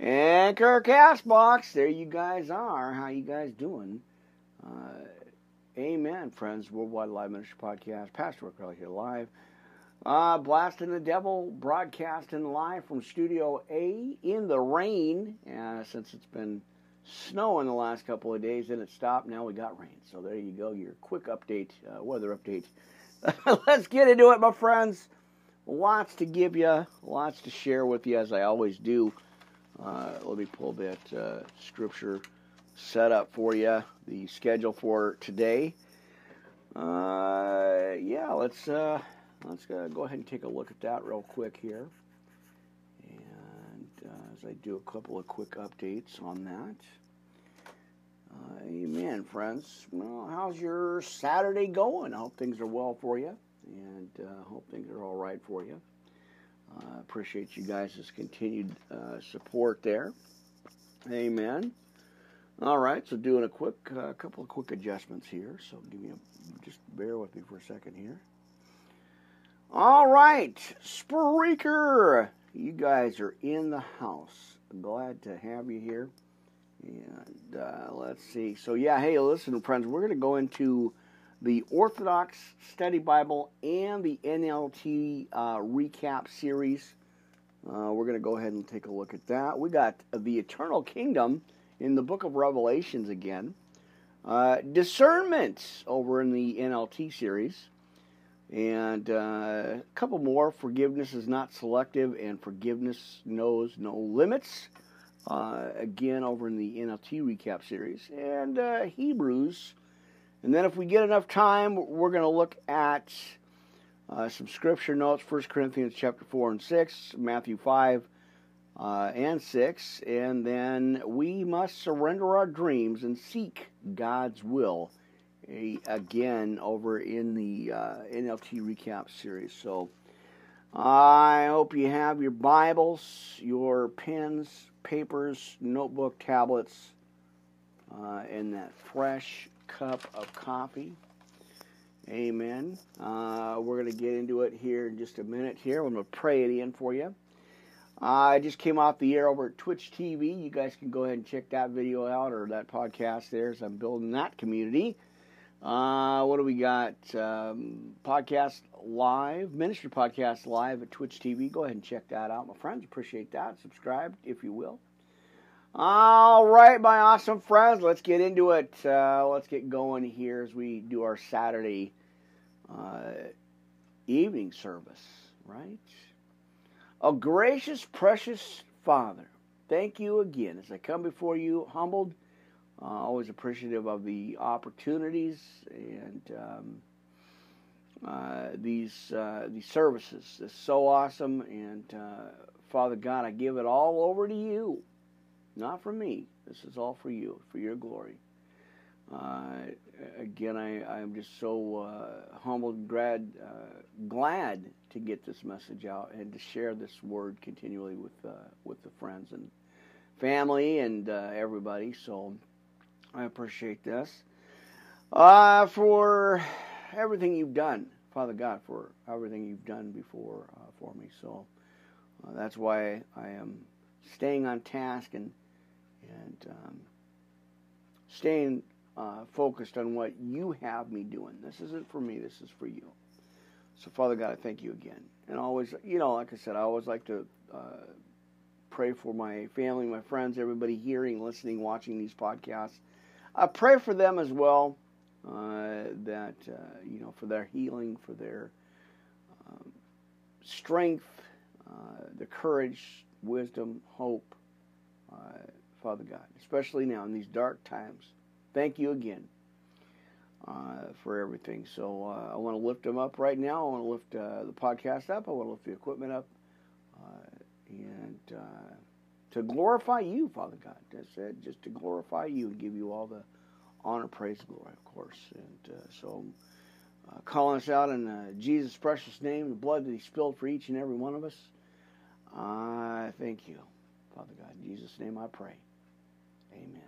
Anchor Castbox. There you guys are. How you guys doing? Uh, amen, friends. Worldwide Live Ministry Podcast. Pastor Rick Riley here live. Uh, blasting the devil, broadcasting live from Studio A in the rain. Uh, since it's been snowing the last couple of days, then it stopped. Now we got rain. So there you go. Your quick update, uh, weather update. Let's get into it, my friends. Lots to give you, lots to share with you, as I always do. Uh, let me pull that uh, scripture set up for you, the schedule for today. Uh, yeah, let's uh, let's uh, go ahead and take a look at that real quick here. And uh, as I do a couple of quick updates on that. amen, friends. Well, how's your Saturday going? I hope things are well for you, and hope things are all right for you. Uh, appreciate you guys' continued uh, support there. Amen. All right, so doing a quick uh, couple of quick adjustments here. So give me a just bear with me for a second here. All right, Spreaker, you guys are in the house. Glad to have you here. And uh, let's see. So yeah, hey, listen, friends, we're going to go into the Orthodox Study Bible and the NLT uh, recap series. Uh, we're going to go ahead and take a look at that. We got the Eternal Kingdom in the book of Revelations again. Uh, discernment over in the NLT series. And uh, a couple more. Forgiveness is not selective, and forgiveness knows no limits. Uh, again, over in the NLT recap series. And uh, Hebrews and then if we get enough time, we're going to look at uh, some scripture notes 1 Corinthians chapter 4 and 6, Matthew 5 uh, and 6. And then we must surrender our dreams and seek God's will again over in the uh, NLT recap series. So I hope you have your Bibles, your pens, papers, notebook, tablets, uh, and that fresh cup of coffee. Amen. Uh, we're going to get into it here in just a minute here. I'm going to pray it in for you. I just came off the air over at Twitch TV. You guys can go ahead and check that video out or that podcast there as I'm building that community. Uh, what do we got? Um, podcast live, ministry podcast live at Twitch TV. Go ahead and check that out, my friends. Appreciate that. Subscribe if you will. All right, my awesome friends, let's get into it. Uh, let's get going here as we do our Saturday uh, evening service, right? A gracious, precious Father, thank you again as I come before you, humbled, uh, always appreciative of the opportunities and um, uh, these uh, these services. It's so awesome, and uh, Father God, I give it all over to you. Not for me. This is all for you, for your glory. Uh, again, I, I'm just so uh, humbled glad, uh, glad to get this message out and to share this word continually with uh, with the friends and family and uh, everybody. So I appreciate this uh, for everything you've done, Father God, for everything you've done before for me. So that's why I am staying on task and um, staying uh, focused on what you have me doing. This isn't for me, this is for you. So, Father God, I thank you again. And always, you know, like I said, I always like to uh, pray for my family, my friends, everybody hearing, listening, watching these podcasts. I pray for them as well, uh, that, uh, you know, for their healing, for their um, strength, uh, the courage, wisdom, hope, uh, Father God, especially now in these dark times. Thank you again uh, for everything. So uh, I want to lift them up right now. I want to lift uh, the podcast up. I want to lift the equipment up. Uh, and uh, to glorify you, Father God. That's it. Just to glorify you and give you all the honor, praise, glory, of course. And uh, so calling us out in Jesus' precious name, the blood that he spilled for each and every one of us. I thank you, Father God. In Jesus' name I pray. Amen.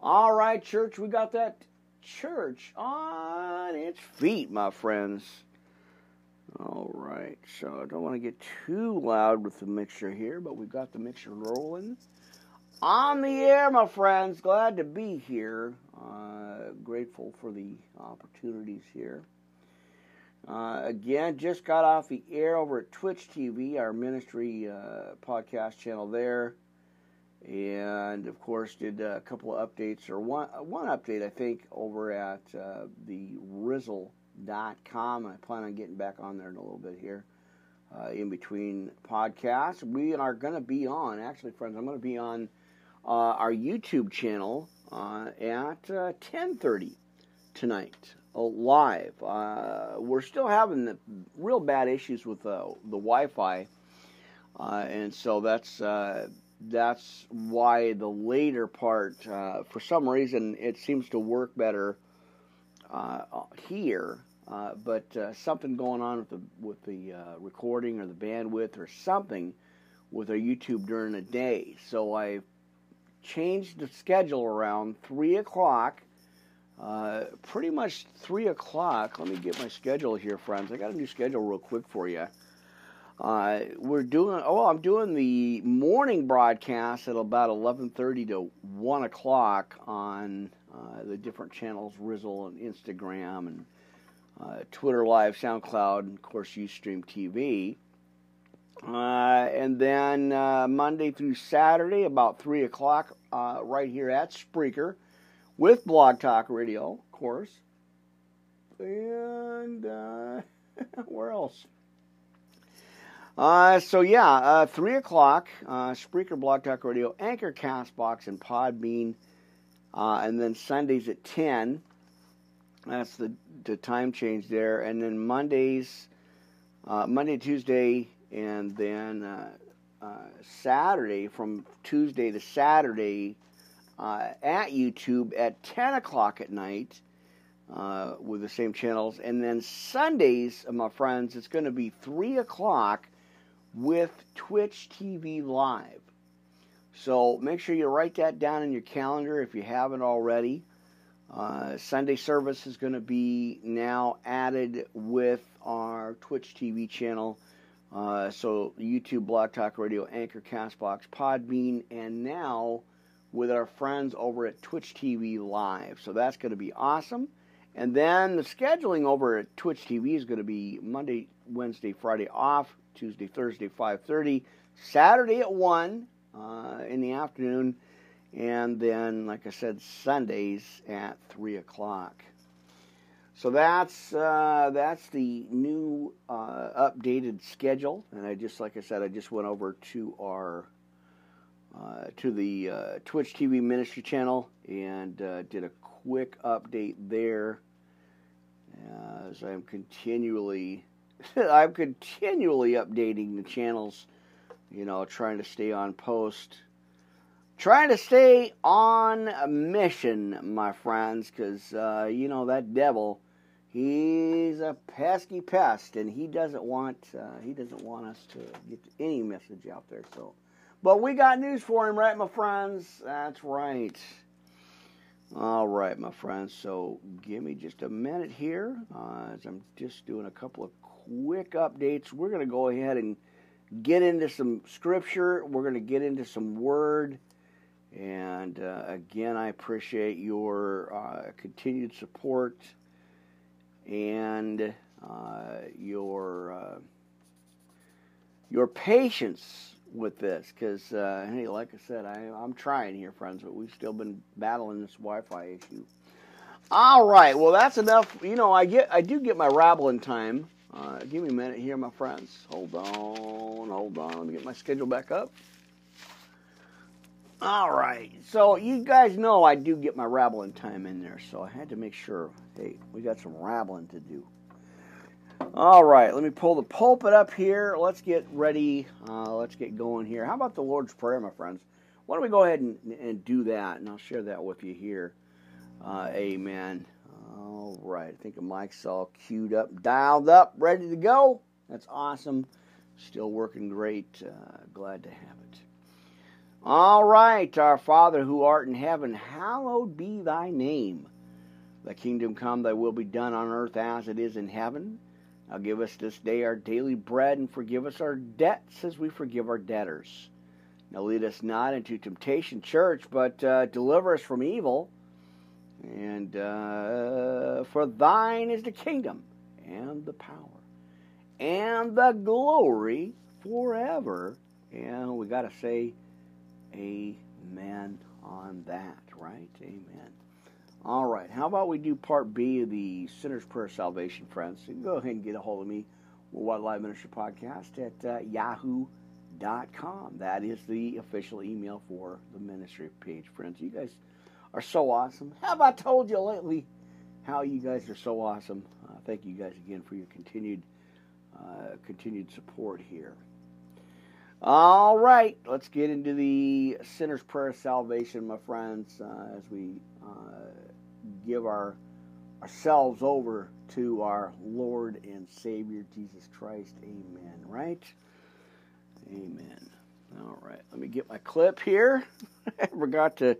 All right, church, we got that church on its feet, my friends. All right, so I don't want to get too loud with the mixture here, but we've got the mixture rolling. On the air, my friends. Glad to be here. Uh, grateful for the opportunities here. Uh, again, just got off the air over at Twitch TV, our ministry uh, podcast channel there, and of course did a couple of updates or one one update I think over at uh, the Rizzle.com. I plan on getting back on there in a little bit here. Uh, in between podcasts, we are going to be on. Actually, friends, I'm going to be on uh, our YouTube channel uh, at 10:30 tonight live. Uh, we're still having the real bad issues with uh, the Wi-Fi, uh, and so that's uh, that's why the later part, uh, for some reason, it seems to work better uh, here. but something going on with the with the recording or the bandwidth or something with our YouTube during the day. So I changed the schedule around three o'clock uh, pretty much 3 o'clock. Let me get my schedule here, friends. I got a new schedule real quick for you. Uh, we're doing, oh, I'm doing the morning broadcast at about 11.30 to 1 o'clock on uh, the different channels, Rizzle and Instagram and uh, Twitter Live, SoundCloud, and of course, Ustream TV. Uh, and then uh, Monday through Saturday, about 3 o'clock, uh, right here at Spreaker with Blog Talk Radio, of course. And where else? Uh, so yeah, uh, three o'clock, uh, Spreaker, Blog Talk Radio, Anchor, Castbox, and Podbean, uh, and then Sundays at ten. That's the the time change there, and then Mondays, uh, Monday, Tuesday, and then uh, Saturday from Tuesday to Saturday uh, at YouTube at 10 o'clock at night uh, with the same channels. And then Sundays, uh, my friends, it's going to be 3 o'clock with Twitch TV Live. So make sure you write that down in your calendar if you haven't already. Uh, Sunday service is going to be now added with our Twitch TV channel. Uh, so YouTube, Blog Talk Radio, Anchor, Castbox, Podbean, and now with our friends over at Twitch TV Live. So that's going to be awesome. And then the scheduling over at Twitch TV is going to be Monday, Wednesday, Friday off, Tuesday, Thursday, 5:30, Saturday at 1 uh, in the afternoon, and then, like I said, Sundays at 3 o'clock. So that's uh, that's the new uh, updated schedule, and I just like I said, I just went over to our uh, to the uh, Twitch TV Ministry channel and uh, did a quick update there as I'm continually I'm continually updating the channels, you know, trying to stay on post, trying to stay on mission, my friends, because uh, you know that devil, he's a pesky pest, and he doesn't want uh, he doesn't want us to get any message out there. So but we got news for him, right, my friends? That's right. All right, my friends. So give me just a minute here uh, as I'm just doing a couple of quick updates. We're going to go ahead and get into some scripture. We're going to get into some word. And uh, again, I appreciate your uh, continued support and uh, your uh, your patience with this because, uh, hey, like I said, I, I'm trying here, friends, but we've still been battling this Wi-Fi issue. All right, well, that's enough. You know, I get, I do get my rabbling time. Uh, give me a minute here, my friends. Hold on, hold on. Let me get my schedule back up. All right, so you guys know I do get my rabbling time in there, so I had to make sure. Hey, we got some rabbling to do. All right, let me pull the pulpit up here. Let's get ready. Uh, let's get going here. How about the Lord's Prayer, my friends? Why don't we go ahead and, and do that, and I'll share that with you here. Uh, amen. All right, I think the mic's all queued up, dialed up, ready to go. That's awesome. Still working great. Uh, glad to have it. All right, our Father who art in heaven, hallowed be thy name. Thy kingdom come, thy will be done on earth as it is in heaven. Now give us this day our daily bread and forgive us our debts as we forgive our debtors. Now lead us not into temptation, church, but uh, deliver us from evil. And uh, for thine is the kingdom and the power and the glory forever. And we got to say amen on that, right? Amen. All right. How about we do part B of the Sinner's Prayer Salvation, friends? Can go ahead and get a hold of me, Worldwide Live Ministry Podcast, at uh, yahoo.com. That is the official email for the ministry page, friends. You guys are so awesome. Have I told you lately how you guys are so awesome? Uh, thank you guys again for your continued uh, continued support here. All right, let's get into the sinner's prayer of salvation, my friends, uh, as we uh, give our ourselves over to our Lord and Savior Jesus Christ. Amen. Right? Amen. All right, let me get my clip here. I forgot to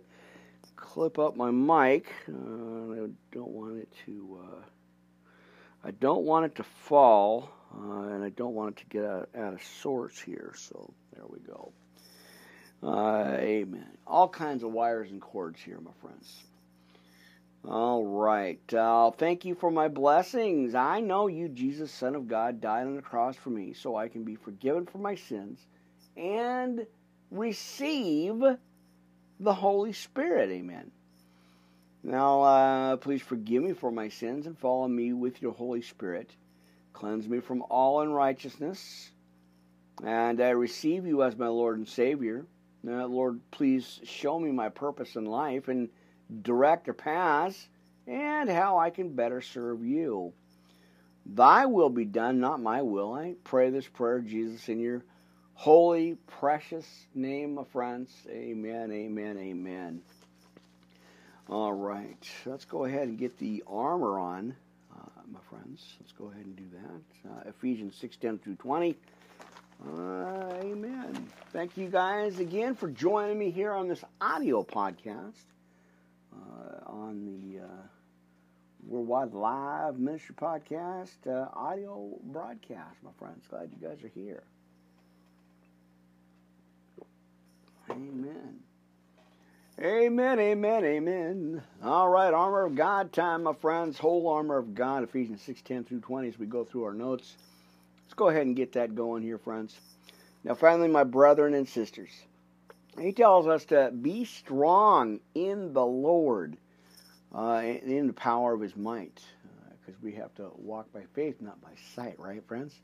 clip up my mic. Uh, I don't want it to. Uh, I don't want it to fall, uh, and I don't want it to get out, out, of sorts here. So there we go. Uh, amen. All kinds of wires and cords here, my friends. All right. Uh, thank you for my blessings. I know you, Jesus, Son of God, died on the cross for me so I can be forgiven for my sins and receive the Holy Spirit. Amen. Now, uh, please forgive me for my sins and follow me with your Holy Spirit. Cleanse me from all unrighteousness. And I receive you as my Lord and Savior. Now, Lord, please show me my purpose in life and direct or paths and how I can better serve you. Thy will be done, not my will. I pray this prayer, Jesus, in your holy, precious name, my friends. Amen, amen, amen. All right, let's go ahead and get the armor on, uh, my friends. Let's go ahead and do that. Uh, Ephesians 6 10 through 20. Uh, amen. Thank you guys again for joining me here on this audio podcast uh, on the uh, Worldwide Live Ministry Podcast uh, audio broadcast, my friends. Glad you guys are here. Amen. Amen, amen, amen. All right, armor of God time, my friends. Whole armor of God, Ephesians 6 10 through 20, as we go through our notes. Let's go ahead and get that going here, friends. Now, finally, my brethren and sisters, he tells us to be strong in the Lord, uh, in the power of his might, because uh, we have to walk by faith, not by sight, right, friends?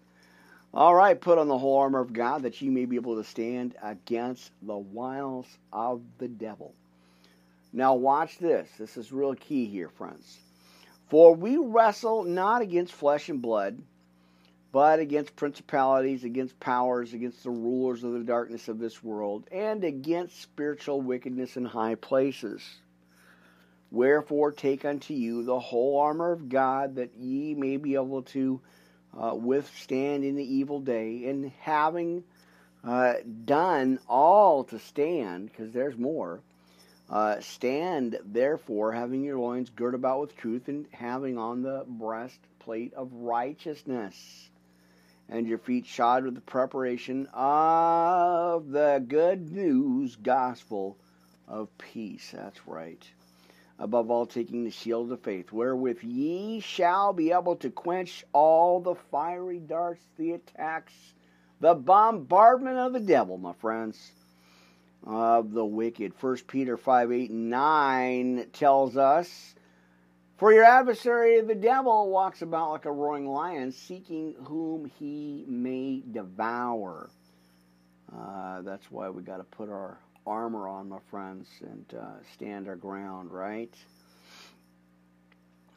All right, put on the whole armor of God that ye may be able to stand against the wiles of the devil. Now, watch this. This is real key here, friends. For we wrestle not against flesh and blood, but against principalities, against powers, against the rulers of the darkness of this world, and against spiritual wickedness in high places. Wherefore, take unto you the whole armor of God, that ye may be able to uh, withstand in the evil day, and having uh, done all to stand, because there's more, uh, stand therefore, having your loins girt about with truth, and having on the breastplate of righteousness, and your feet shod with the preparation of the good news gospel of peace. That's right above all taking the shield of faith, wherewith ye shall be able to quench all the fiery darts, the attacks, the bombardment of the devil, my friends, of the wicked. 1 Peter 5 8 and 9 tells us, For your adversary, the devil, walks about like a roaring lion, seeking whom he may devour. Uh, that's why we got to put our armor on, my friends, and uh, stand our ground, right?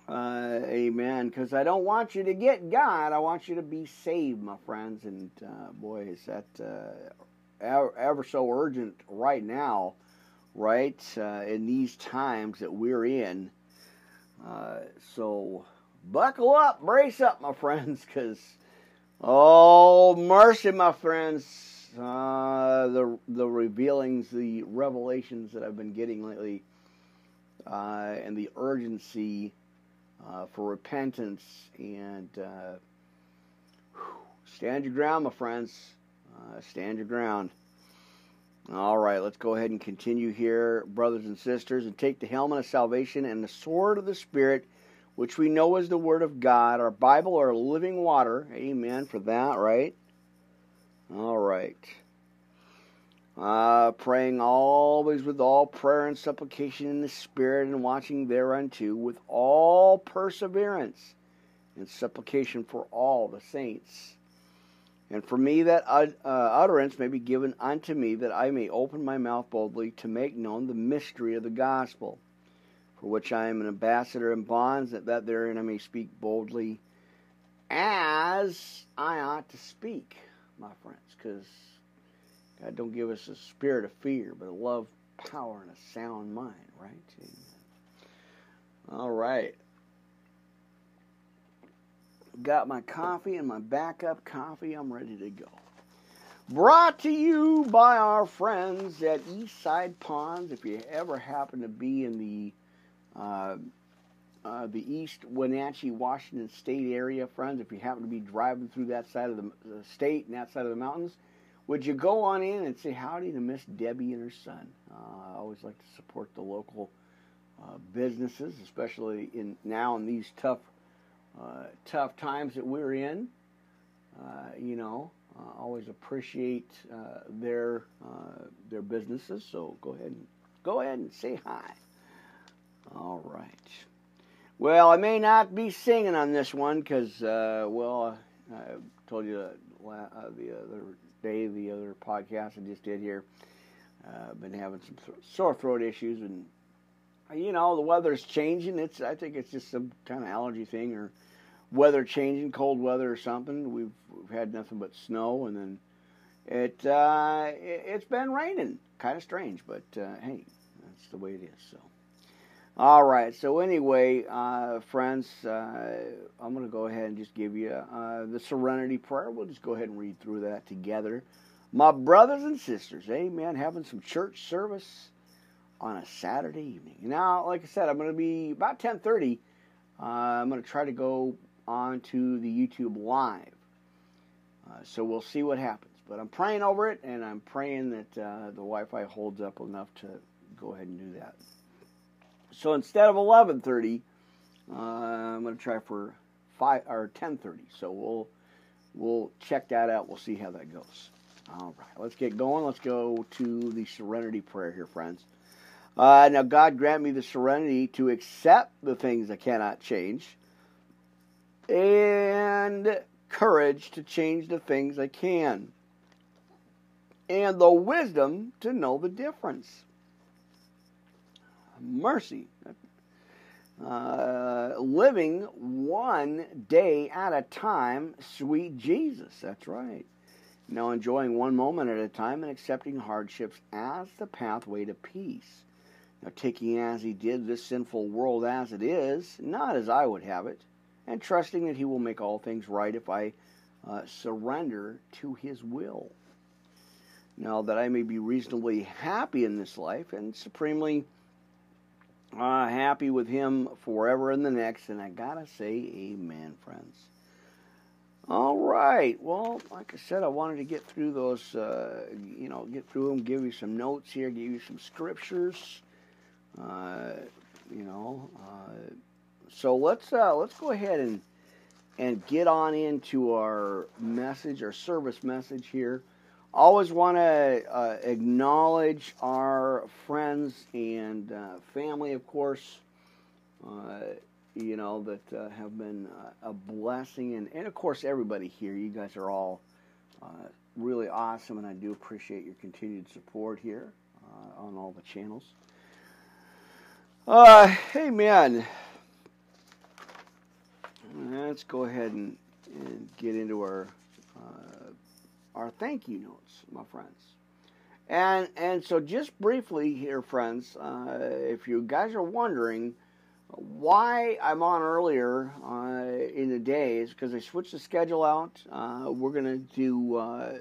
Uh, amen. Because I don't want you to get God. I want you to be saved, my friends. And uh, boy, is that uh, ever, ever, so urgent right now, right? Uh, in these times that we're in. Uh, so buckle up, brace up, my friends, because oh mercy, my friends uh, the the revealings, the revelations that I've been getting lately, uh, and the urgency uh, for repentance and uh, Stand your ground, my friends. Uh, stand your ground. All right, let's go ahead and continue here, brothers and sisters, and take the helmet of salvation and the sword of the Spirit, which we know is the Word of God, our Bible, our living water. Amen for that, right? All right. Uh, praying always with all prayer and supplication in the Spirit, and watching thereunto with all perseverance and supplication for all the saints and for me that uh, utterance may be given unto me, that I may open my mouth boldly to make known the mystery of the gospel, for which I am an ambassador in bonds, that, that therein I may speak boldly as I ought to speak, my friends, because God don't give us a spirit of fear, but a love, power, and a sound mind, right? Amen. All right got my coffee and my backup coffee. I'm ready to go. Brought to you by our friends at Eastside Ponds. If you ever happen to be in the uh, uh, the East Wenatchee, Washington State area, friends, if you happen to be driving through that side of the, state and that side of the mountains, would you go on in and say howdy to Miss Debbie and her son? Uh, I always like to support the local uh, businesses, especially in now in these tough uh, tough times that we're in. Uh, you know, uh, always appreciate their their businesses. So go ahead and go ahead and say hi. All right. Well, I may not be singing on this one because, well, I told you the other day, the other podcast I just did here. I've been having some sore throat issues, and you know the weather's changing. It's I think it's just some kind of allergy thing or weather changing, cold weather or something. We've, we've had nothing but snow, and then it, uh, it has been raining. Kind of strange, but uh, hey, that's the way it is. So, all right. So anyway, uh, friends, uh, I'm going to go ahead and just give you uh, the Serenity Prayer. We'll just go ahead and read through that together. My brothers and sisters, amen. Having some church service on a Saturday evening. Now, like I said, I'm going to be about 10:30. Uh, I'm going to try to go on to the YouTube live. Uh, so we'll see what happens. But I'm praying over it, and I'm praying that uh, the Wi-Fi holds up enough to go ahead and do that. So instead of 11:30, uh, I'm going to try for five or 10:30. So we'll we'll check that out. We'll see how that goes. All right, let's get going. Let's go to the Serenity Prayer here, friends. Uh, now, God grant me the serenity to accept the things I cannot change and courage to change the things I can, and the wisdom to know the difference. Mercy. Uh, living one day at a time, sweet Jesus. That's right. Now, enjoying one moment at a time and accepting hardships as the pathway to peace. Now, taking as he did this sinful world as it is, not as I would have it and trusting that He will make all things right if I uh, surrender to His will. Now, that I may be reasonably happy in this life and supremely uh, happy with Him forever in the next. And I gotta say, Amen, friends. All right. Well, like I said, I wanted to get through those, uh, you know, get through them, give you some notes here, give you some scriptures. Uh, you know, uh, so let's uh, let's go ahead and and get on into our message, our service message here. Always want to uh, acknowledge our friends and uh, family, of course. Uh, you know that uh, have been uh, a blessing, and, and of course everybody here. You guys are all really awesome, and I do appreciate your continued support here on all the channels. hey man, let's go ahead and, and get into our uh, our thank you notes, my friends. And and so just briefly here, friends, uh, if you guys are wondering why I'm on earlier uh, in the day is because I switched the schedule out. Uh, we're gonna do uh,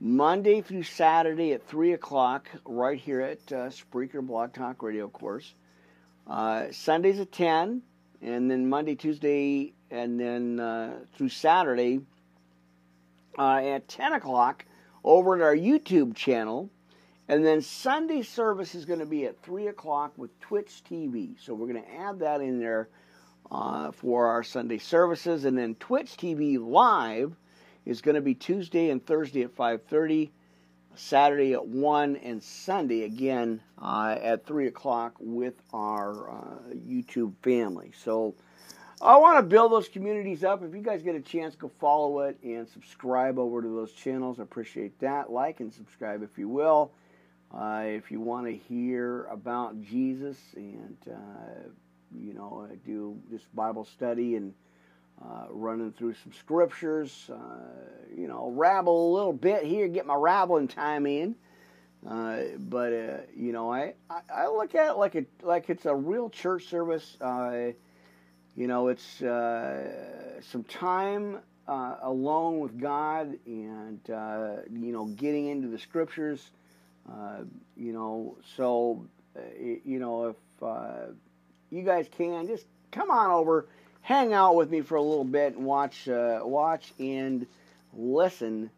Monday through Saturday at three o'clock, right here at uh, Spreaker Blog Talk Radio, of course. Sundays at ten and then Monday, Tuesday, and then uh, through Saturday uh, at 10 o'clock over at our YouTube channel. And then Sunday service is going to be at 3 o'clock with Twitch TV. So we're going to add that in there uh, for our Sunday services. And then Twitch TV Live is going to be Tuesday and Thursday at 5.30, Saturday at 1, and Sunday again uh, at 3 o'clock with our uh, YouTube family. So I want to build those communities up. If you guys get a chance, go follow it and subscribe over to those channels. I appreciate that. Like and subscribe if you will. Uh, if you want to hear about Jesus and, uh, you know, I do this Bible study and uh, running through some scriptures, uh, you know, rabble a little bit here, get my rabbling time in. Uh, but, uh, you know, I, I, I, look at it like, a, like it's a real church service you know, it's uh, some time uh, alone with God and, uh, you know, getting into the scriptures. Uh, you know, so, uh, you know, if uh, you guys can, just come on over, hang out with me for a little bit and watch, watch and listen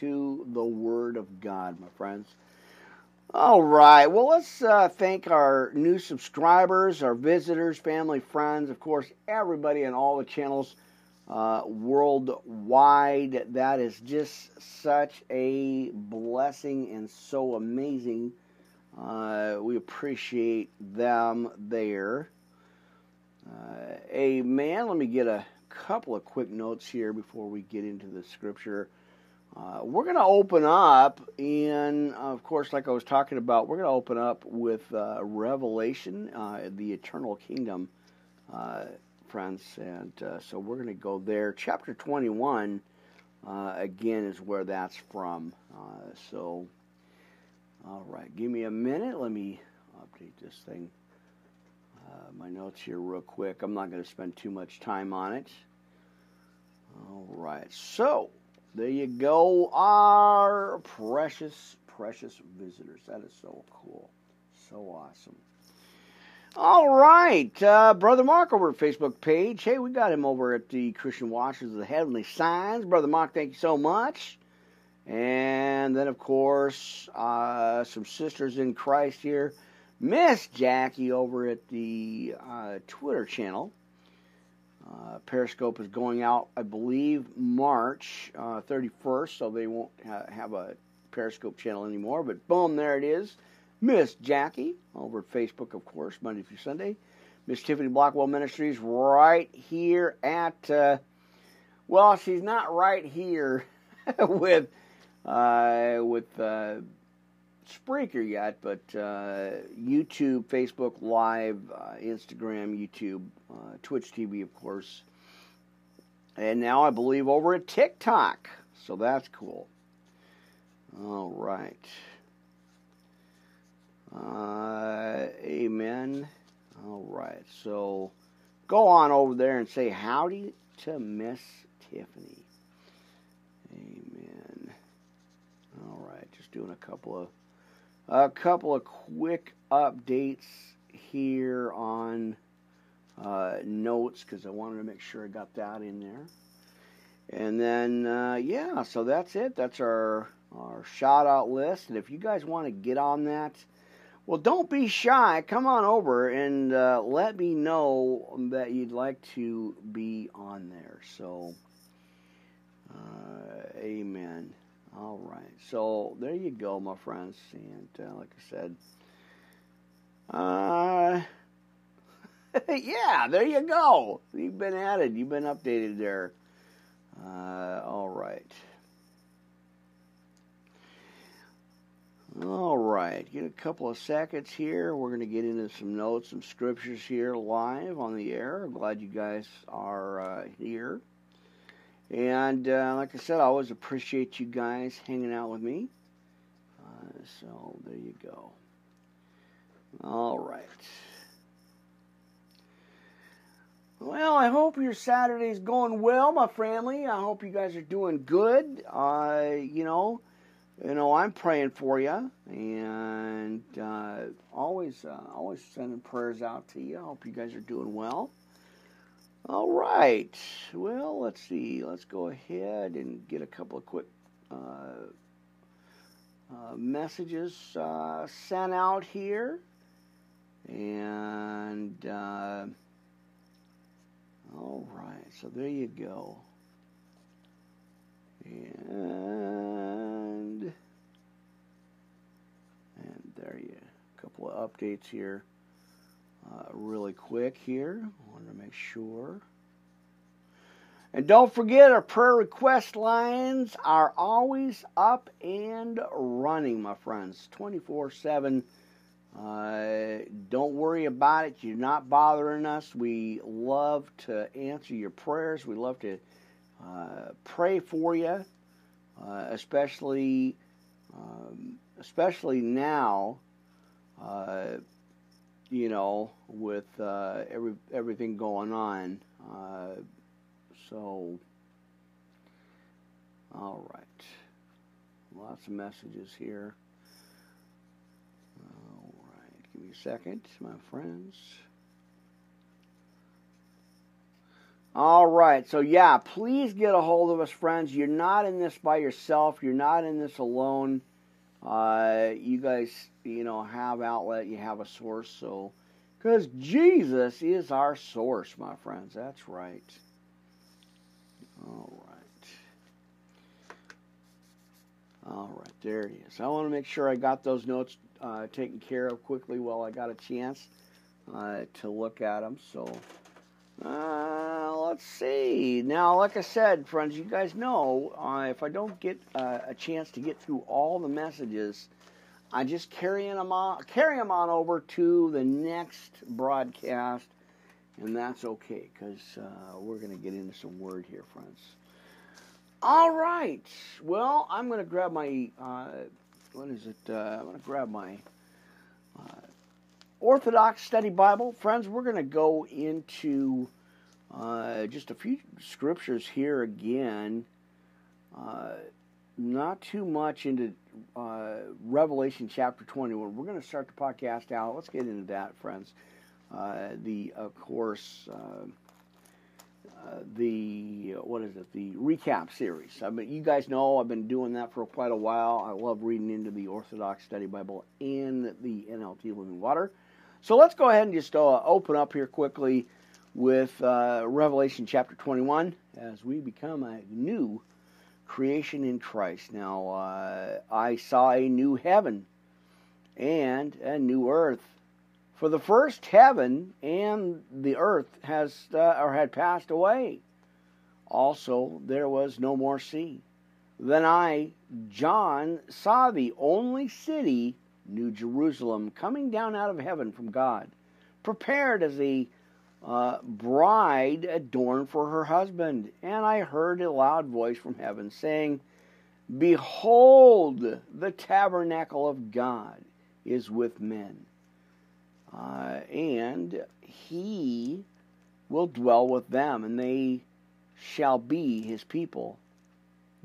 to the Word of God, my friends. All right. Well, let's uh, thank our new subscribers, our visitors, family, friends, of course, everybody on all the channels uh, worldwide. That is just such a blessing and so amazing. Uh, we appreciate them there. Uh, amen. Let me get a couple of quick notes here before we get into the scripture. Uh, we're going to open up, and of course, like I was talking about, we're going to open up with uh, Revelation, uh, the eternal kingdom, uh, friends. And uh, so we're going to go there. Chapter 21, uh, again, is where that's from. so, all right, give me a minute. Let me update this thing. my notes here, real quick. I'm not going to spend too much time on it. All right, so. There you go, our precious, precious visitors. That is so cool. So awesome. All right, uh, Brother Mark over at Facebook page. Hey, we got him over at the Christian Watchers of the Heavenly Signs. Brother Mark, thank you so much. And then, of course, uh, some sisters in Christ here. Miss Jackie over at the uh, Twitter channel. Uh, Periscope is going out, I believe, March uh, 31st, so they won't ha- have a Periscope channel anymore. But boom, there it is. Miss Jackie over at Facebook, of course, Monday through Sunday. Miss Tiffany Blackwell Ministries right here at, uh, well, she's not right here with uh, with uh, Spreaker yet, but uh, YouTube, Facebook Live, uh, Instagram, YouTube, uh, Twitch TV, of course. And now I believe over at TikTok. So that's cool. All right. Uh, amen. All right. So go on over there and say howdy to Miss Tiffany. Amen. All right. Just doing a couple of a couple of quick updates here on uh, notes because I wanted to make sure I got that in there. And then, uh, yeah, so that's it. That's our, our shout out list. And if you guys want to get on that, well, don't be shy. Come on over and uh, let me know that you'd like to be on there. So, uh, amen. All right. So there you go, my friends. And uh, like I said, uh, yeah, there you go. You've been added. You've been updated there. Uh, all right. All right, get a couple of seconds here. We're going to get into some notes, some scriptures here live on the air. I'm glad you guys are uh, here. And uh, like I said, I always appreciate you guys hanging out with me. Uh, so there you go. All right. Well, I hope your Saturday's going well, my family. I hope you guys are doing good. Uh, you know, you know, I'm praying for you, and uh, always, uh, always sending prayers out to you. I hope you guys are doing well. All right. Well, let's see. Let's go ahead and get a couple of quick uh, uh, messages uh, sent out here. And, uh, all right. So there you go. And, and there you a couple of updates here. Uh, really quick here. I want to make sure. And don't forget, our prayer request lines are always up and running, my friends, 24 7. Uh, don't worry about it. You're not bothering us. We love to answer your prayers. We love to uh, pray for you, uh, especially um, especially now. You know, with uh, every everything going on. Uh, so, all right, lots of messages here. All right, give me a second, my friends. All right, so yeah, please get a hold of us, friends. You're not in this by yourself. You're not in this alone. Uh, you guys, you know, have outlet, you have a source, so because Jesus is our source, my friends. That's right. All right. All right, there he is. I want to make sure I got those notes uh, taken care of quickly while I got a chance uh, to look at them. So. Uh, let's see. Now, like I said, friends, you guys know uh, if I don't get uh, a chance to get through all the messages, I just carry them on, carry them on over to the next broadcast, and that's okay because uh, we're going to get into some word here, friends. All right. Well, I'm going to grab my uh, what is it? Uh, I'm going to grab my Orthodox Study Bible. Friends, we're going to go into uh, just a few scriptures here again. Uh, not too much into uh, Revelation chapter 21. We're going to start the podcast out. Let's get into that, friends. Uh, the, of course, uh, uh, the what is it? The recap series. I mean, you guys know I've been doing that for quite a while. I love reading into the Orthodox Study Bible and the NLT Living Water. So let's go ahead and just uh, open up here quickly with uh, Revelation chapter 21 as we become a new creation in Christ. Now, uh, I saw a new heaven and a new earth. For the first heaven and the earth has uh, or had passed away. Also, there was no more sea. Then I, John, saw the only city New Jerusalem, coming down out of heaven from God, prepared as a uh, bride adorned for her husband. And I heard a loud voice from heaven saying, Behold, the tabernacle of God is with men, uh, and he will dwell with them, and they shall be his people.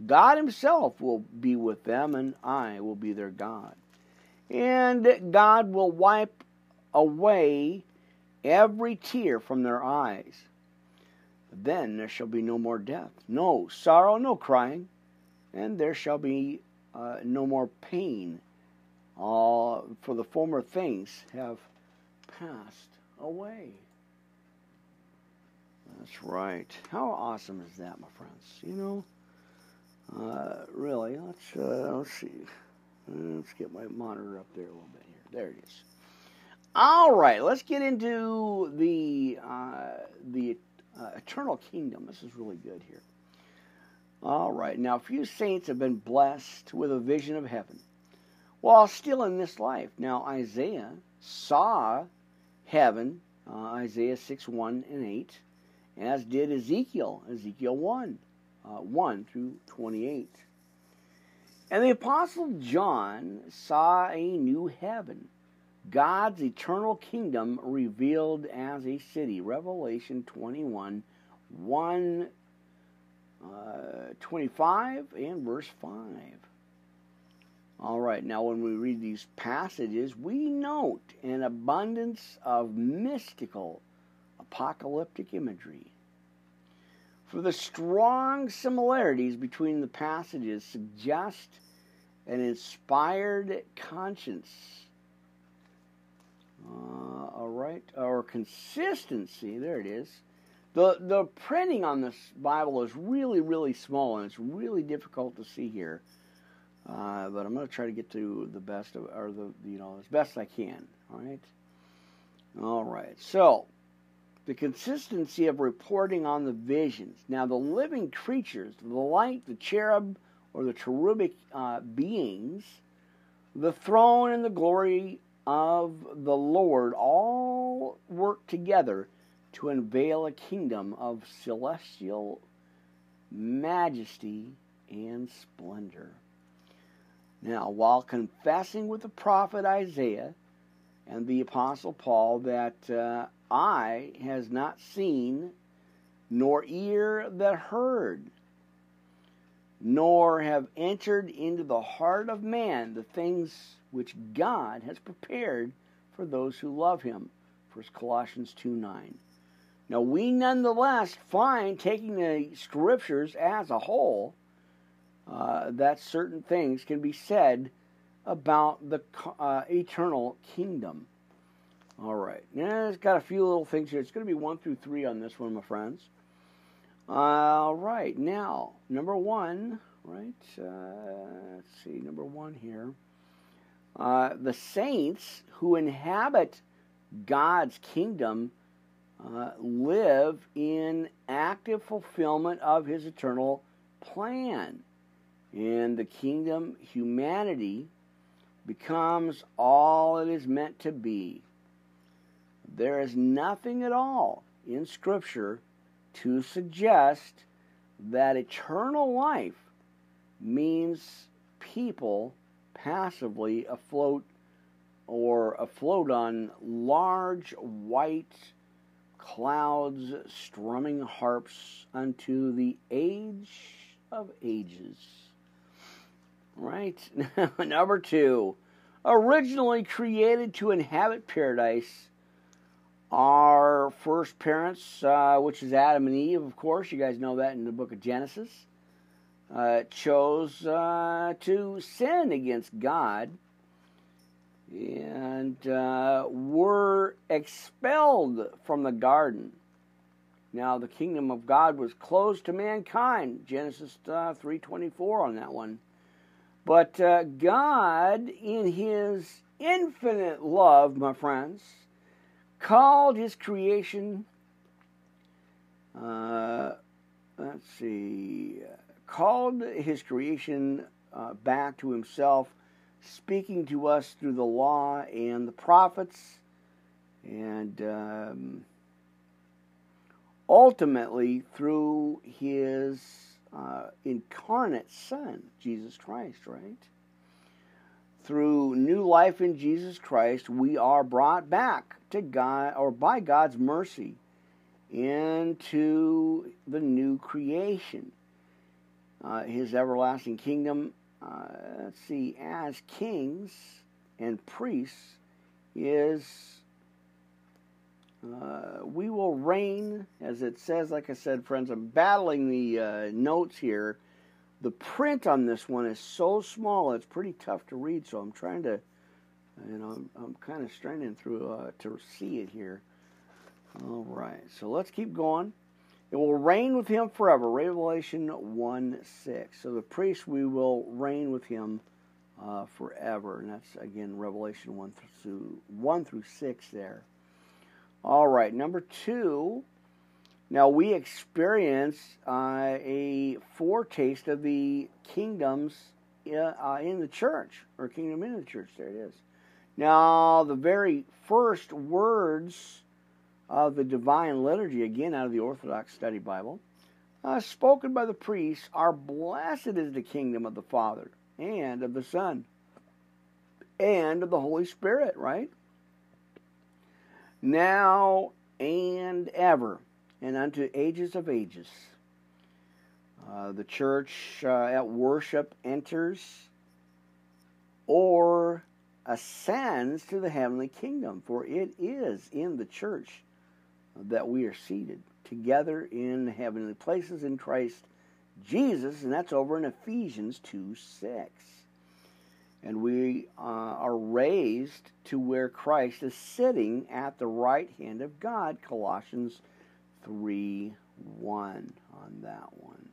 God himself will be with them, and I will be their God and God will wipe away every tear from their eyes. Then there shall be no more death, no sorrow, no crying, and there shall be uh, no more pain. All for the former things have passed away. That's right. How awesome is that, my friends? You know, uh, really. Let's uh, let's see. Let's get my monitor up there a little bit here. There it is. All right, let's get into the uh, the uh, eternal kingdom. This is really good here. All right, now a few saints have been blessed with a vision of heaven while still in this life. Now Isaiah saw heaven, uh, Isaiah 6 1 and 8, as did Ezekiel, Ezekiel 1 uh, 1 through 28. And the Apostle John saw a new heaven, God's eternal kingdom revealed as a city. Revelation 21 1 uh, 25 and verse 5. All right, now when we read these passages, we note an abundance of mystical apocalyptic imagery For the strong similarities between the passages suggest an inspired conscience. Uh, all right, or consistency. There it is. The the printing on this Bible is really really small and it's really difficult to see here. Uh, but I'm going to try to get to the best of or the you know as best I can. All right. All right. So the consistency of reporting on the visions. Now the living creatures, the light, the cherub, or the cherubic uh, beings, the throne and the glory of the Lord all work together to unveil a kingdom of celestial majesty and splendor. Now, while confessing with the prophet Isaiah and the apostle Paul that uh, eye has not seen, nor ear that heard, nor have entered into the heart of man the things which God has prepared for those who love him. 1 Colossians 2 9. Now, we nonetheless find, taking the scriptures as a whole, uh, that certain things can be said about the uh, eternal kingdom. All right. Now, it's got a few little things here. It's going to be one through three on this one, my friends. All right. Now, number one, right? Uh, let's see, number one here. Uh, the saints who inhabit God's kingdom uh, live in active fulfillment of his eternal plan. And the kingdom, humanity becomes all it is meant to be. There is nothing at all in Scripture to suggest that eternal life means people passively afloat or afloat on large white clouds strumming harps unto the age of ages. Right? Number two, originally created to inhabit paradise, our first parents, uh, which is Adam and Eve, of course, you guys know that in the book of Genesis, uh, chose uh, to sin against God and uh, were expelled from the garden. Now the kingdom of God was closed to mankind. Genesis uh, 3:24 on that one. But uh, God, in His infinite love, my friends, called His creation. Uh, let's see, called His creation uh, back to Himself, speaking to us through the law and the prophets, and um, ultimately through His uh, incarnate Son, Jesus Christ, right? Through new life in Jesus Christ, we are brought back to God, or by God's mercy, into the new creation. Uh, his everlasting kingdom, uh, let's see, as kings and priests, is uh, we will reign, as it says, like I said, friends, I'm battling the uh, notes here. The print on this one is so small, it's pretty tough to read, so I'm trying to, you know, I'm, I'm kind of straining through uh, to see it here. All right, so let's keep going. It will reign with him forever. Revelation 1 6. So the priest, we will reign with him uh, forever. And that's, again, Revelation 1 through, 1 through 6 there. All right, number two. Now we experience uh, a foretaste of the kingdoms uh, in the church, or kingdom in the church. There it is. Now the very first words of the divine liturgy, again out of the Orthodox Study Bible, uh, spoken by the priests, are blessed is the kingdom of the Father and of the Son and of the Holy Spirit. Right now and ever, and unto ages of ages. Uh, the church uh, at worship enters or ascends to the heavenly kingdom, for it is in the church that we are seated together in heavenly places in Christ Jesus, and that's over in Ephesians 2 6. And we uh, are raised to where Christ is sitting at the right hand of God, Colossians 3 1 on that one.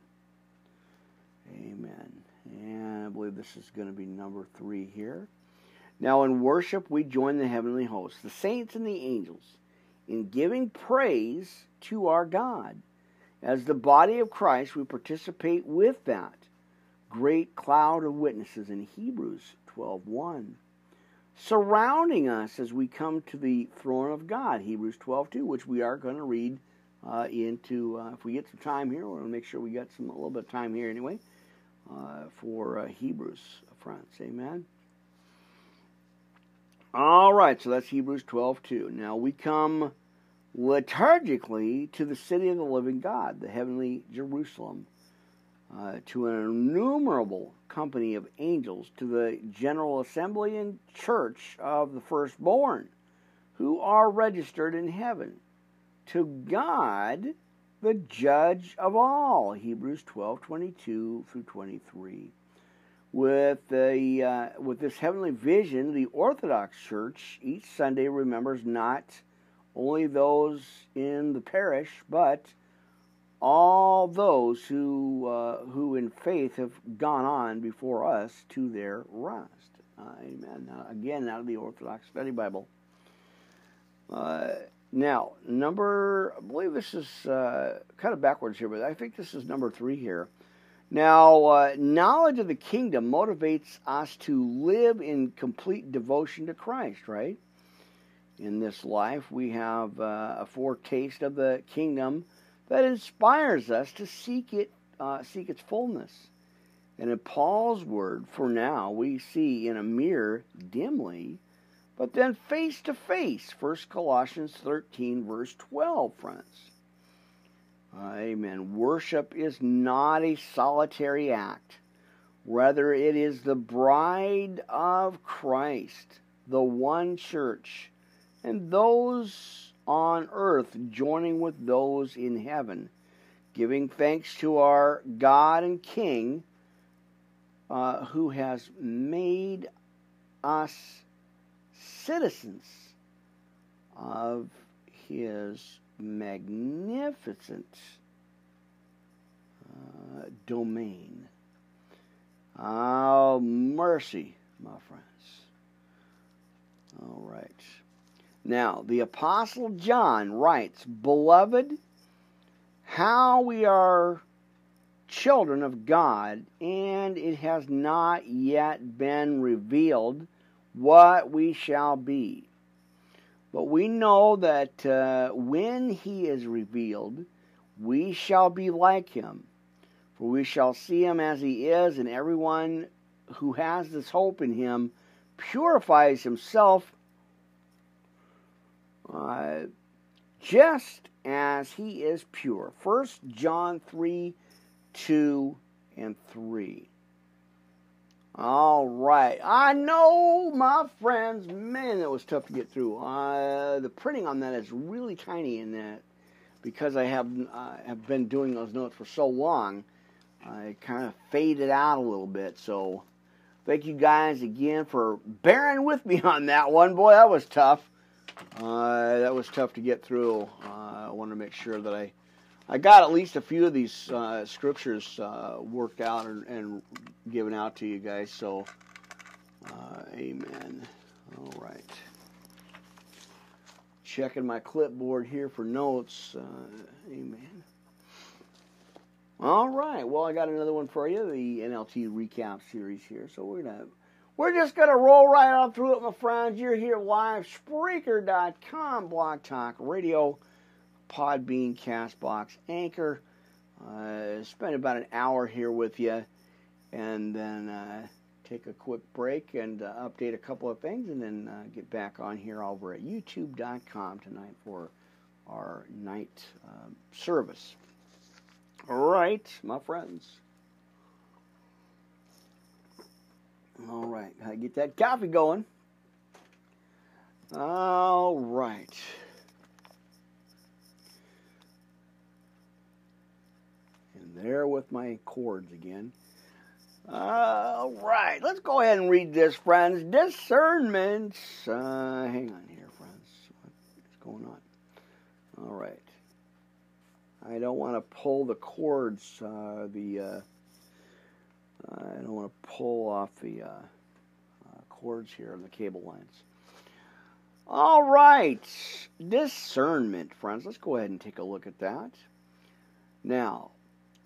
Amen. And I believe this is going to be number three here. Now, in worship, we join the heavenly hosts, the saints and the angels, in giving praise to our God. As the body of Christ, we participate with that great cloud of witnesses in Hebrews 12:1, surrounding us as we come to the throne of God, Hebrews 12:2, which we are going to read uh, into. Uh, if we get some time here, we're to make sure we got some a little bit of time here anyway uh, for uh, Hebrews, friends. Amen. All right, so that's Hebrews 12:2. Now we come liturgically to the city of the living God, the heavenly Jerusalem, uh, to an innumerable company of angels, to the general assembly and church of the firstborn, who are registered in heaven, to God, the judge of all. Hebrews 12 22 through 23. With, the, uh, with this heavenly vision, the Orthodox Church each Sunday remembers not only those in the parish, but all those who, uh, who in faith have gone on before us to their rest. Uh, amen. Now, again, out of the Orthodox Study Bible. Uh, now, number, I believe this is uh, kind of backwards here, but I think this is number three here. Now, uh, knowledge of the kingdom motivates us to live in complete devotion to Christ, right? In this life, we have uh, a foretaste of the kingdom that inspires us to seek it, uh, seek its fullness. And in Paul's word, for now, we see in a mirror dimly, but then face to face. 1 Colossians 13, verse 12, friends. Amen. Worship is not a solitary act. Rather, it is the bride of Christ, the one church, and those on earth joining with those in heaven, giving thanks to our God and King uh, who has made us citizens of his magnificent uh, domain. Oh, mercy, my friends. All right. Now, the Apostle John writes, Beloved, how we are children of God, and it has not yet been revealed what we shall be. But we know that uh, when he is revealed, we shall be like him. For we shall see him as he is, and everyone who has this hope in him purifies himself uh, just as he is pure. First John 3 2 and 3. All right. I know, my friends. Man, that was tough to get through. Uh, the printing on that is really tiny in that because I have uh, have been doing those notes for so long. I kind of faded out a little bit. So, thank you guys again for bearing with me on that one. Boy, that was tough. Uh, that was tough to get through. Uh, I want to make sure that I I got at least a few of these uh, scriptures uh, worked out and, and, given out to you guys. So, uh, amen. All right. Checking my clipboard here for notes. Uh, amen. All right. Well, I got another one for you, the NLT recap series here. So we're gonna we're just gonna roll right on through it, my friends. You're here live, Spreaker.com, Blog Talk Radio. Podbean, Castbox, Anchor. Uh, spend about an hour here with you, and then uh, take a quick break and uh, update a couple of things, and then uh, get back on here over at YouTube.com tonight for our night um, service. All right, my friends. All right, I get that coffee going. All right. With my cords again. All right, let's go ahead and read this, friends. Discernment. Uh, hang on here, friends. What's going on? All right. I don't want to pull the cords. Uh, the uh, I don't want to pull off the uh, uh, cords here on the cable lines. All right, discernment, friends. Let's go ahead and take a look at that. Now,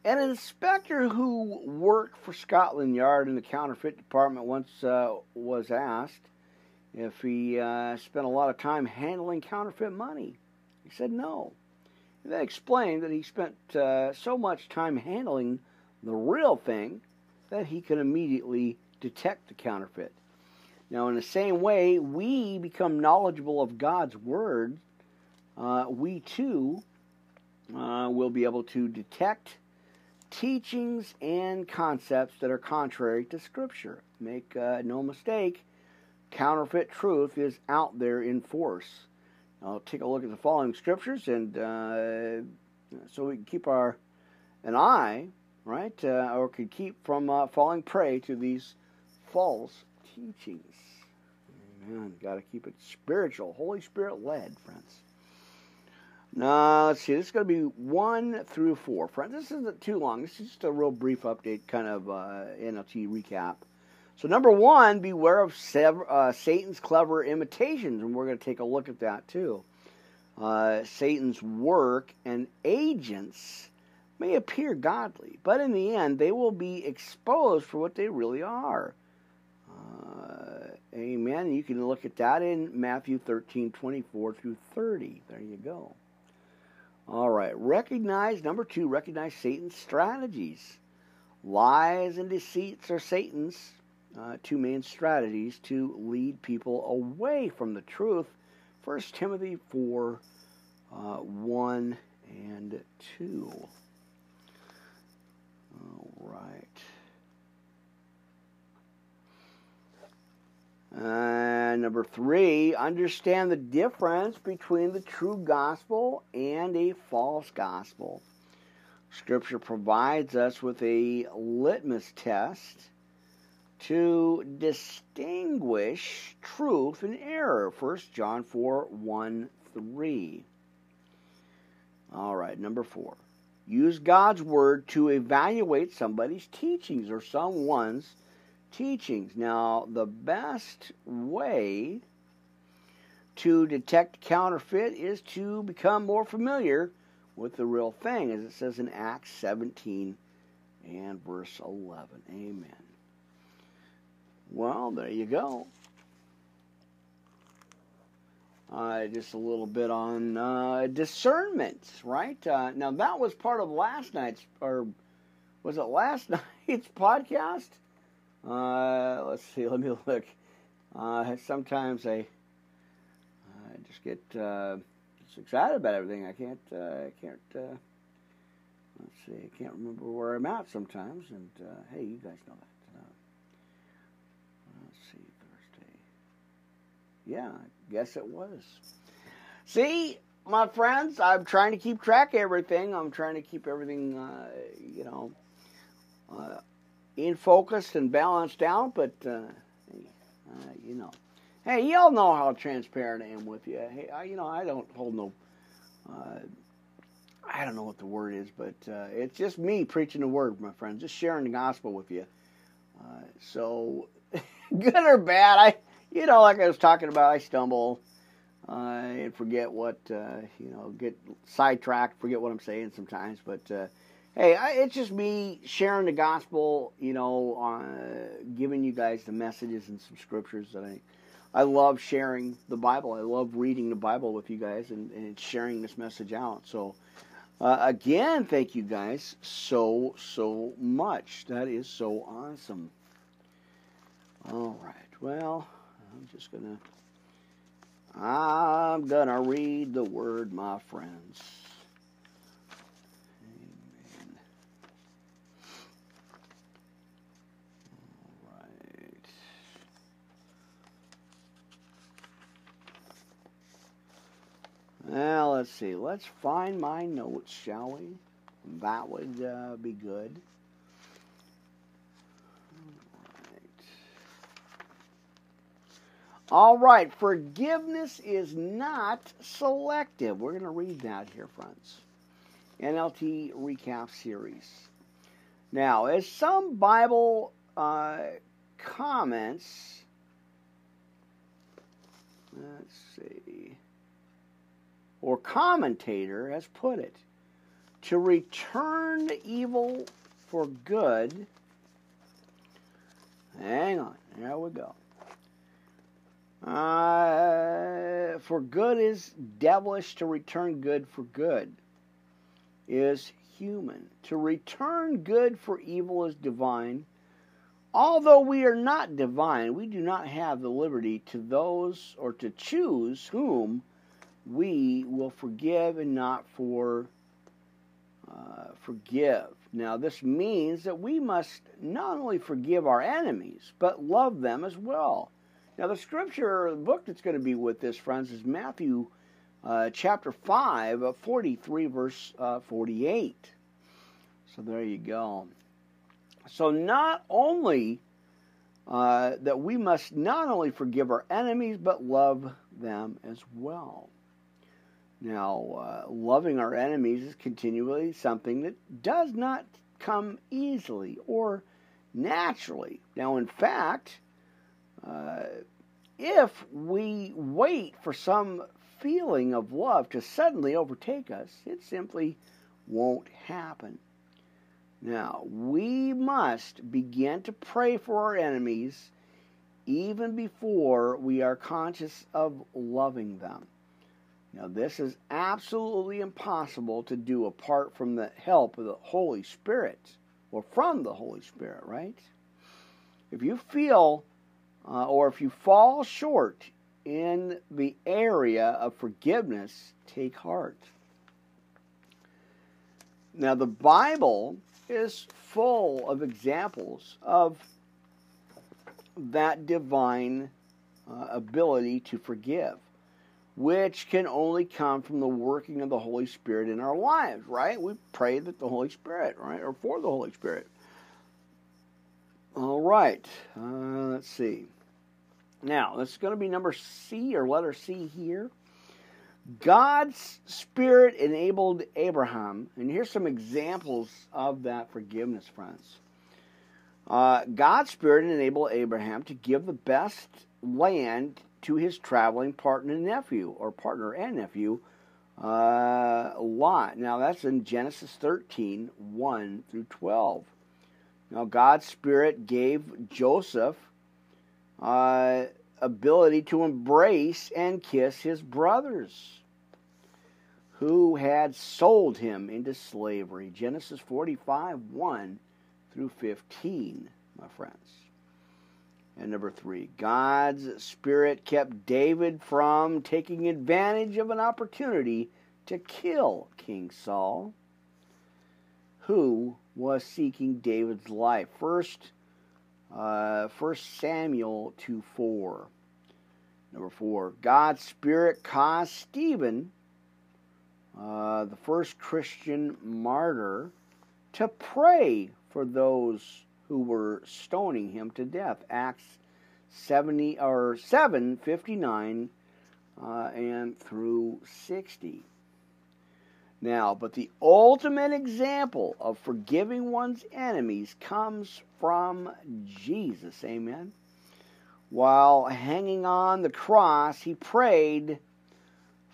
an inspector who worked for Scotland Yard in the counterfeit department once uh, was asked if he uh, spent a lot of time handling counterfeit money. He said no. And they explained that he spent uh, so much time handling the real thing that he could immediately detect the counterfeit. Now, in the same way, we become knowledgeable of God's Word, uh, we too uh, will be able to detect teachings and concepts that are contrary to Scripture. Make uh, no mistake, counterfeit truth is out there in force. I'll take a look at the following scriptures, and uh, so we can keep our an eye, right, uh, or can keep from uh, falling prey to these false teachings. Amen. Got to keep it spiritual, Holy Spirit led, friends. Now, let's see. This is going to be one through four. Friends, this isn't too long. This is just a real brief update, kind of uh, NLT recap. So, number one, beware of uh, Satan's clever imitations, and we're going to take a look at that too. Uh, Satan's work and agents may appear godly, but in the end, they will be exposed for what they really are. Uh, amen. You can look at that in Matthew 13 24 through 30. There you go. All right. Recognize, number two, recognize Satan's strategies. Lies and deceits are Satan's uh, two main strategies to lead people away from the truth. 1 Timothy 4 uh, 1 and 2. All right. And number three, understand the difference between the true gospel and a false gospel. Scripture provides us with a litmus test to distinguish truth and error. 1 John 4 1 3. All right, number four. Use God's word to evaluate somebody's teachings or someone's teachings. Now, the best way to detect counterfeit is to become more familiar with the real thing, as it says in Acts 17 and verse 11. Amen. Well, there you go. Uh, just a little bit on uh, discernment, right? Uh, now that was part of last night's, or was it last night's podcast? Uh, let's see. Let me look. Uh, sometimes I, I just get uh, excited about everything. I can't. I can't. let's see. I can't remember where I'm at sometimes. And hey, you guys know that. Let's see, Thursday. Yeah, I guess it was. See, my friends, I'm trying to keep track of everything. I'm trying to keep everything, uh, you know, in focus and balanced out. But, uh, uh, you know, hey, y'all know how transparent I am with you. Hey, I, you know, I don't hold no. Uh, I don't know what the word is, but uh, it's just me preaching the word, my friends, just sharing the gospel with you. so, good or bad, I you know, like I was talking about, I stumble uh, and forget what, uh, you know, get sidetracked, forget what I'm saying sometimes. But uh, hey, I, it's just me sharing the gospel, you know, uh, giving you guys the messages and some scriptures that I. I love sharing the Bible. I love reading the Bible with you guys and, and sharing this message out. So, uh, again, thank you guys so, so much. That is so awesome. All right. Well, I'm just going to, I'm going to read the word, my friends. Now, let's see. Let's find my notes, shall we? That would uh, be good. All right, forgiveness is not selective. We're going to read that here, friends. NLT Recap Series. Now, as some Bible uh, comments, let's see, or commentator has put it, to return evil for good. Hang on, there we go. Uh, for good is devilish, to return good for good is human. To return good for evil is divine. Although we are not divine, we do not have the liberty to those or to choose whom we will forgive and not for uh, forgive. Now, this means that we must not only forgive our enemies, but love them as well. Now, the scripture, the book that's going to be with this, friends, is Matthew uh, chapter 5, uh, 43, verse uh, 48. So there you go. So, not only uh, that we must not only forgive our enemies, but love them as well. Now, uh, loving our enemies is continually something that does not come easily or naturally. Now, in fact, uh, if we wait for some feeling of love to suddenly overtake us, it simply won't happen. Now, we must begin to pray for our enemies even before we are conscious of loving them. Now, this is absolutely impossible to do apart from the help of the Holy Spirit or from the Holy Spirit, right? If you feel uh, or if you fall short in the area of forgiveness, take heart. Now, the Bible is full of examples of that divine uh, ability to forgive, which can only come from the working of the Holy Spirit in our lives, right? We pray that the Holy Spirit, right, or for the Holy Spirit. All right, uh, let's see. Now, this is going to be number C or letter C here. God's Spirit enabled Abraham, and here's some examples of that forgiveness, friends. Uh, God's Spirit enabled Abraham to give the best land to his traveling partner and nephew, or partner and nephew, uh, Lot. Now, that's in Genesis 13 1 through 12. Now, God's Spirit gave Joseph uh, ability to embrace and kiss his brothers who had sold him into slavery. Genesis 45 1 through 15, my friends. And number three, God's Spirit kept David from taking advantage of an opportunity to kill King Saul, who was seeking David's life. First uh, 1 Samuel 2 4. Number 4. God's Spirit caused Stephen, uh, the first Christian martyr, to pray for those who were stoning him to death. Acts 70 or 759 uh, and through 60. Now, but the ultimate example of forgiving one's enemies comes from Jesus. Amen. While hanging on the cross, he prayed,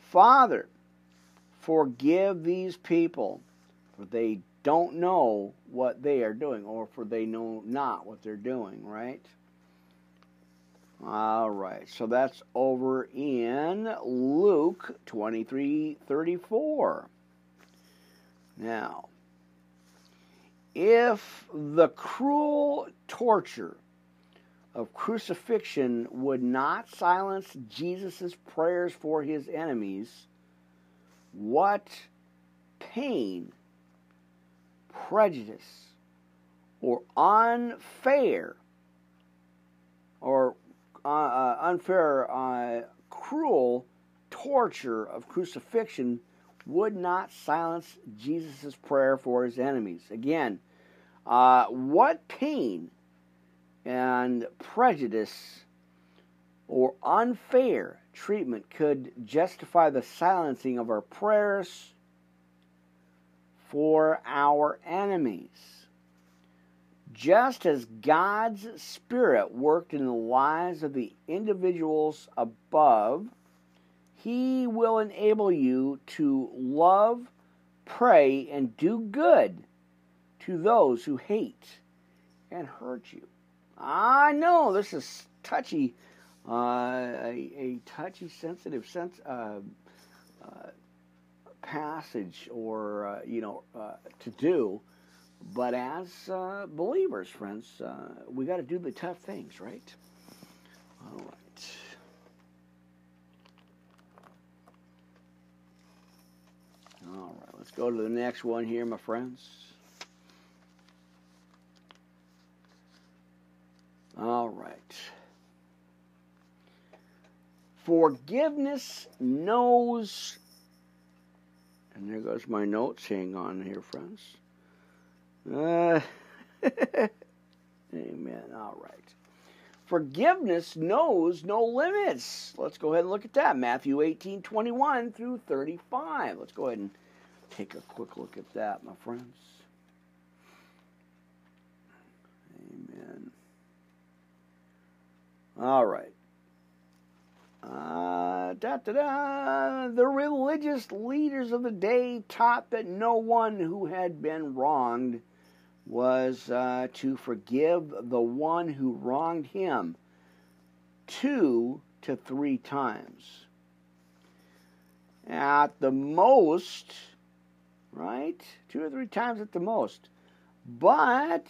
Father, forgive these people, for they don't know what they are doing, or for they know not what they're doing, right? All right, so that's over in Luke 23 34. Now, if the cruel torture of crucifixion would not silence Jesus' prayers for his enemies, what pain, prejudice, or unfair or uh, uh, unfair, uh, cruel torture of crucifixion would not silence Jesus' prayer for his enemies. Again, uh, what pain and prejudice or unfair treatment could justify the silencing of our prayers for our enemies? Just as God's Spirit worked in the lives of the individuals above, He will enable you to love, pray, and do good to those who hate and hurt you. I know this is touchy, uh, a, a, touchy, sensitive sense uh, uh, passage, or uh, you know, uh, to do. But as uh, believers, friends, we got to do the tough things, right? All right. All right, let's go to the next one here, my friends. All right. Forgiveness knows, and there goes my notes. Hang on here, friends. Uh, amen. All right. Forgiveness knows no limits. Let's go ahead and look at that. Matthew 18, 21 through 35. Let's go ahead and take a quick look at that, my friends. Amen. All right. Da, da, da. The religious leaders of the day taught that no one who had been wronged was uh, to forgive the one who wronged him two to three times. At the most, right? Two or three times at the most. But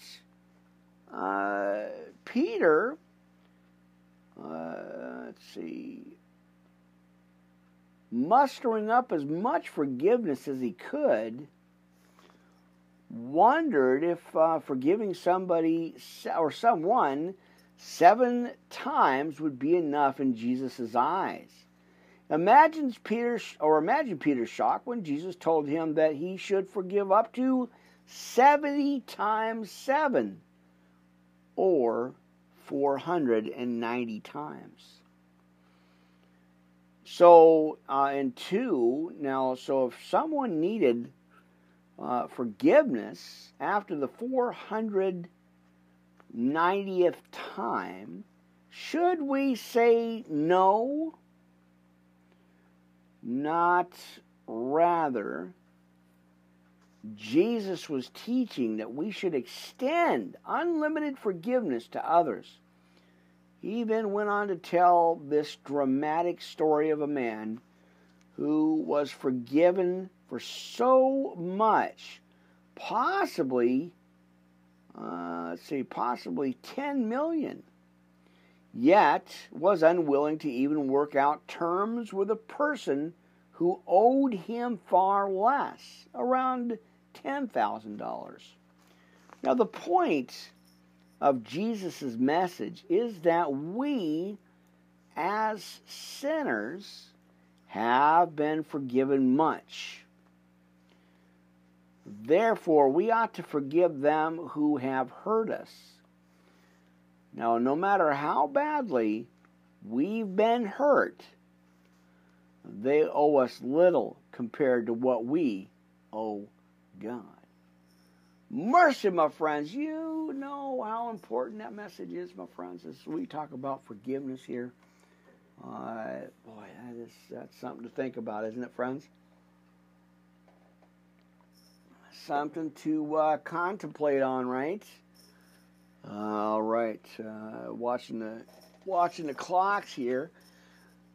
uh, Peter let's see, mustering up as much forgiveness as he could, wondered if uh, forgiving somebody or someone seven times would be enough in Jesus' eyes. Imagine Peter, or imagine Peter's shock when Jesus told him that he should forgive up to 70 times 7, or 490 times. So, uh, and two, now, so if someone needed uh, forgiveness after the 490th time, should we say no? Not rather Jesus was teaching that we should extend unlimited forgiveness to others. He then went on to tell this dramatic story of a man who was forgiven for so much, possibly, uh, let's see, possibly 10 million, yet was unwilling to even work out terms with a person who owed him far less, around $10,000. Now, the point of Jesus' message is that we, as sinners, have been forgiven much. Therefore, we ought to forgive them who have hurt us. Now, no matter how badly we've been hurt, they owe us little compared to what we owe God. Mercy, my friends. You know how important that message is, my friends, as we talk about forgiveness here. Uh, boy, that is, that's something to think about, isn't it, friends? Something to uh, contemplate on, right? All right, uh, watching the watching the clocks here.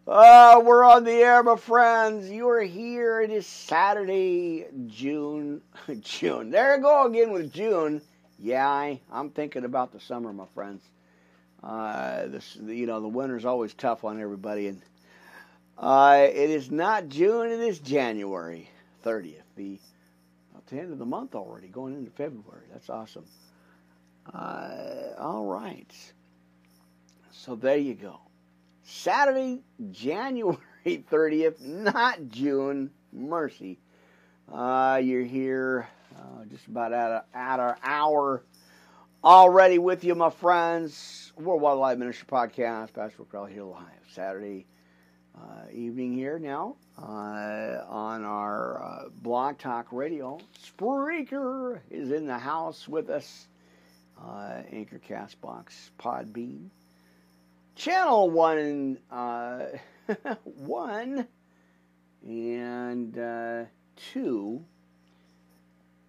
Oh, we're on the air, my friends. You are here. It is Saturday, June. June. There I go again with June. Yeah, I, I'm thinking about the summer, my friends. Uh, this, you know, the winter's always tough on everybody, and uh, it is not June. It is January 30th. The the end of the month already, going into February. That's awesome. Uh, all right. So there you go. Saturday, January 30th, not June. Mercy. Uh, you're here uh, just about at, a, at our hour already with you, my friends. Worldwide Live Ministry Podcast. Pastor Crowley here live Saturday uh, evening here now uh, on our uh, Blog Talk Radio. Spreaker is in the house with us. Uh, Anchor Castbox Podbean. Channel 1 uh, 1 and uh, 2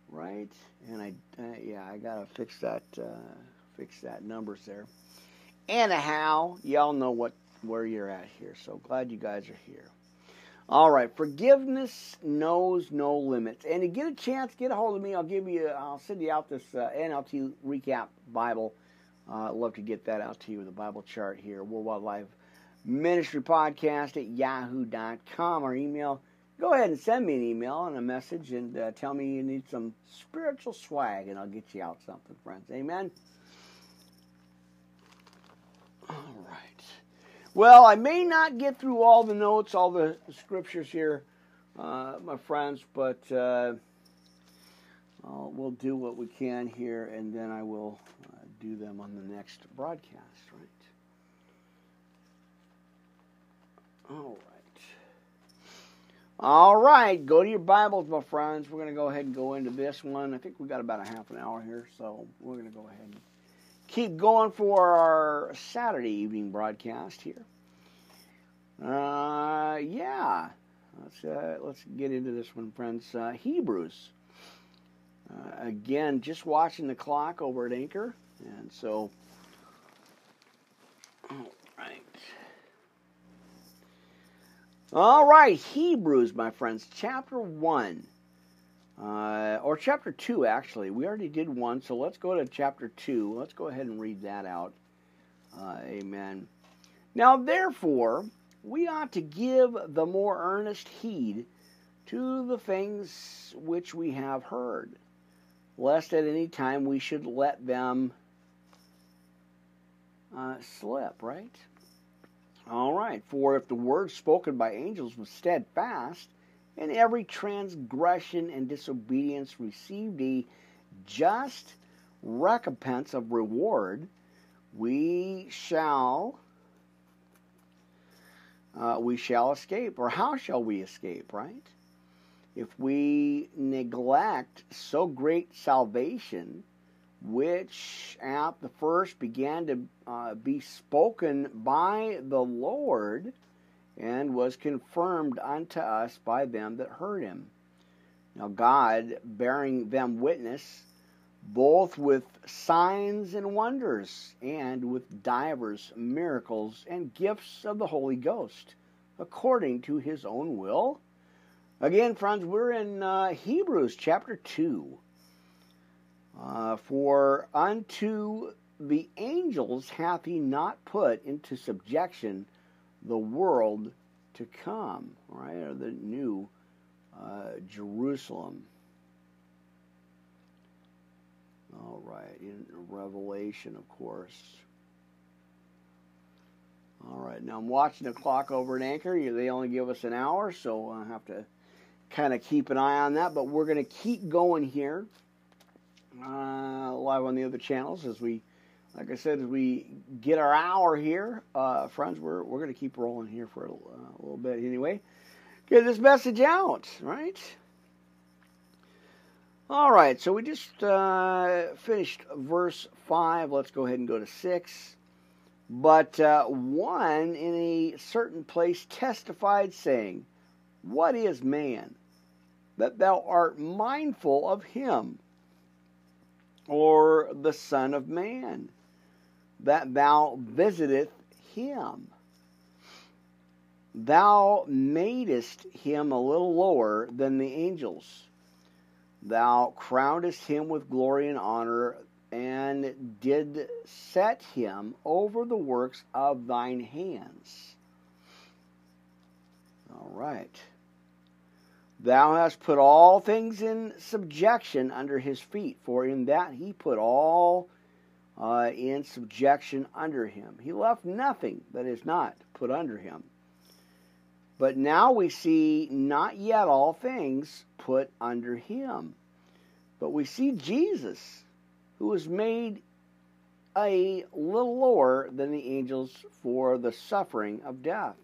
right? And I uh, yeah I gotta fix that uh, fix that numbers there. Anyhow y'all know what where you're at here so glad you guys are here. All right forgiveness knows no limits. And to get a chance get a hold of me I'll give you I'll send you out this uh, NLT recap Bible uh, I'd love to get that out to you with a Bible chart here Worldwide Live Ministry Podcast at yahoo.com or email go ahead and send me an email and a message and uh, tell me you need some spiritual swag and I'll get you out something, friends. Amen. All right. Well, I may not get through all the notes, all the scriptures here, uh, my friends, but uh, we'll do what we can here and then I will uh, do them on the next broadcast, right? All right. All right, go to your Bibles, my friends. We're going to go ahead and go into this one. I think we got about a half an hour here, so we're going to go ahead and keep going for our Saturday evening broadcast here. Uh, yeah, let's uh, let's get into this one, friends. Uh, Hebrews. Uh, again, just watching the clock over at Anchor, and so. All right. All right, Hebrews, my friends, chapter 1. Uh, or chapter 2, actually. We already did one, so let's go to chapter 2. Let's go ahead and read that out. Uh, amen. Now, therefore, we ought to give the more earnest heed to the things which we have heard, lest at any time we should let them uh, slip, right? All right. For if the word spoken by angels was steadfast, and every transgression and disobedience received a just recompense of reward, we shall uh, we shall escape. Or how shall we escape? Right? If we neglect so great salvation, which at the first began to uh, be spoken by the Lord and was confirmed unto us by them that heard him. Now, God bearing them witness, both with signs and wonders, and with divers miracles and gifts of the Holy Ghost, according to his own will. Again, friends, we're in uh, Hebrews chapter 2. Uh, for unto the angels hath he not put into subjection the world to come, right? Or the new uh, Jerusalem. All right, in Revelation, of course. All right, now I'm watching the clock over at Anchor. They only give us an hour, so I have to kind of keep an eye on that. But we're going to keep going here uh, live on the other channels as we, like I said, as we get our hour here, uh, friends. We're we're going to keep rolling here for a, uh, a, little bit anyway. Get this message out, right? All right, so we just uh, finished verse five. Let's go ahead and go to six. But uh, one in a certain place testified, saying, What is man? That thou art mindful of him or the Son of Man, that thou visiteth him. Thou madest him a little lower than the angels. Thou crownedest him with glory and honor, and did set him over the works of thine hands. All right. Thou hast put all things in subjection under his feet, for in that he put all uh, in subjection under him. He left nothing that is not put under him. But now we see not yet all things put under him. But we see Jesus, who was made a little lower than the angels for the suffering of death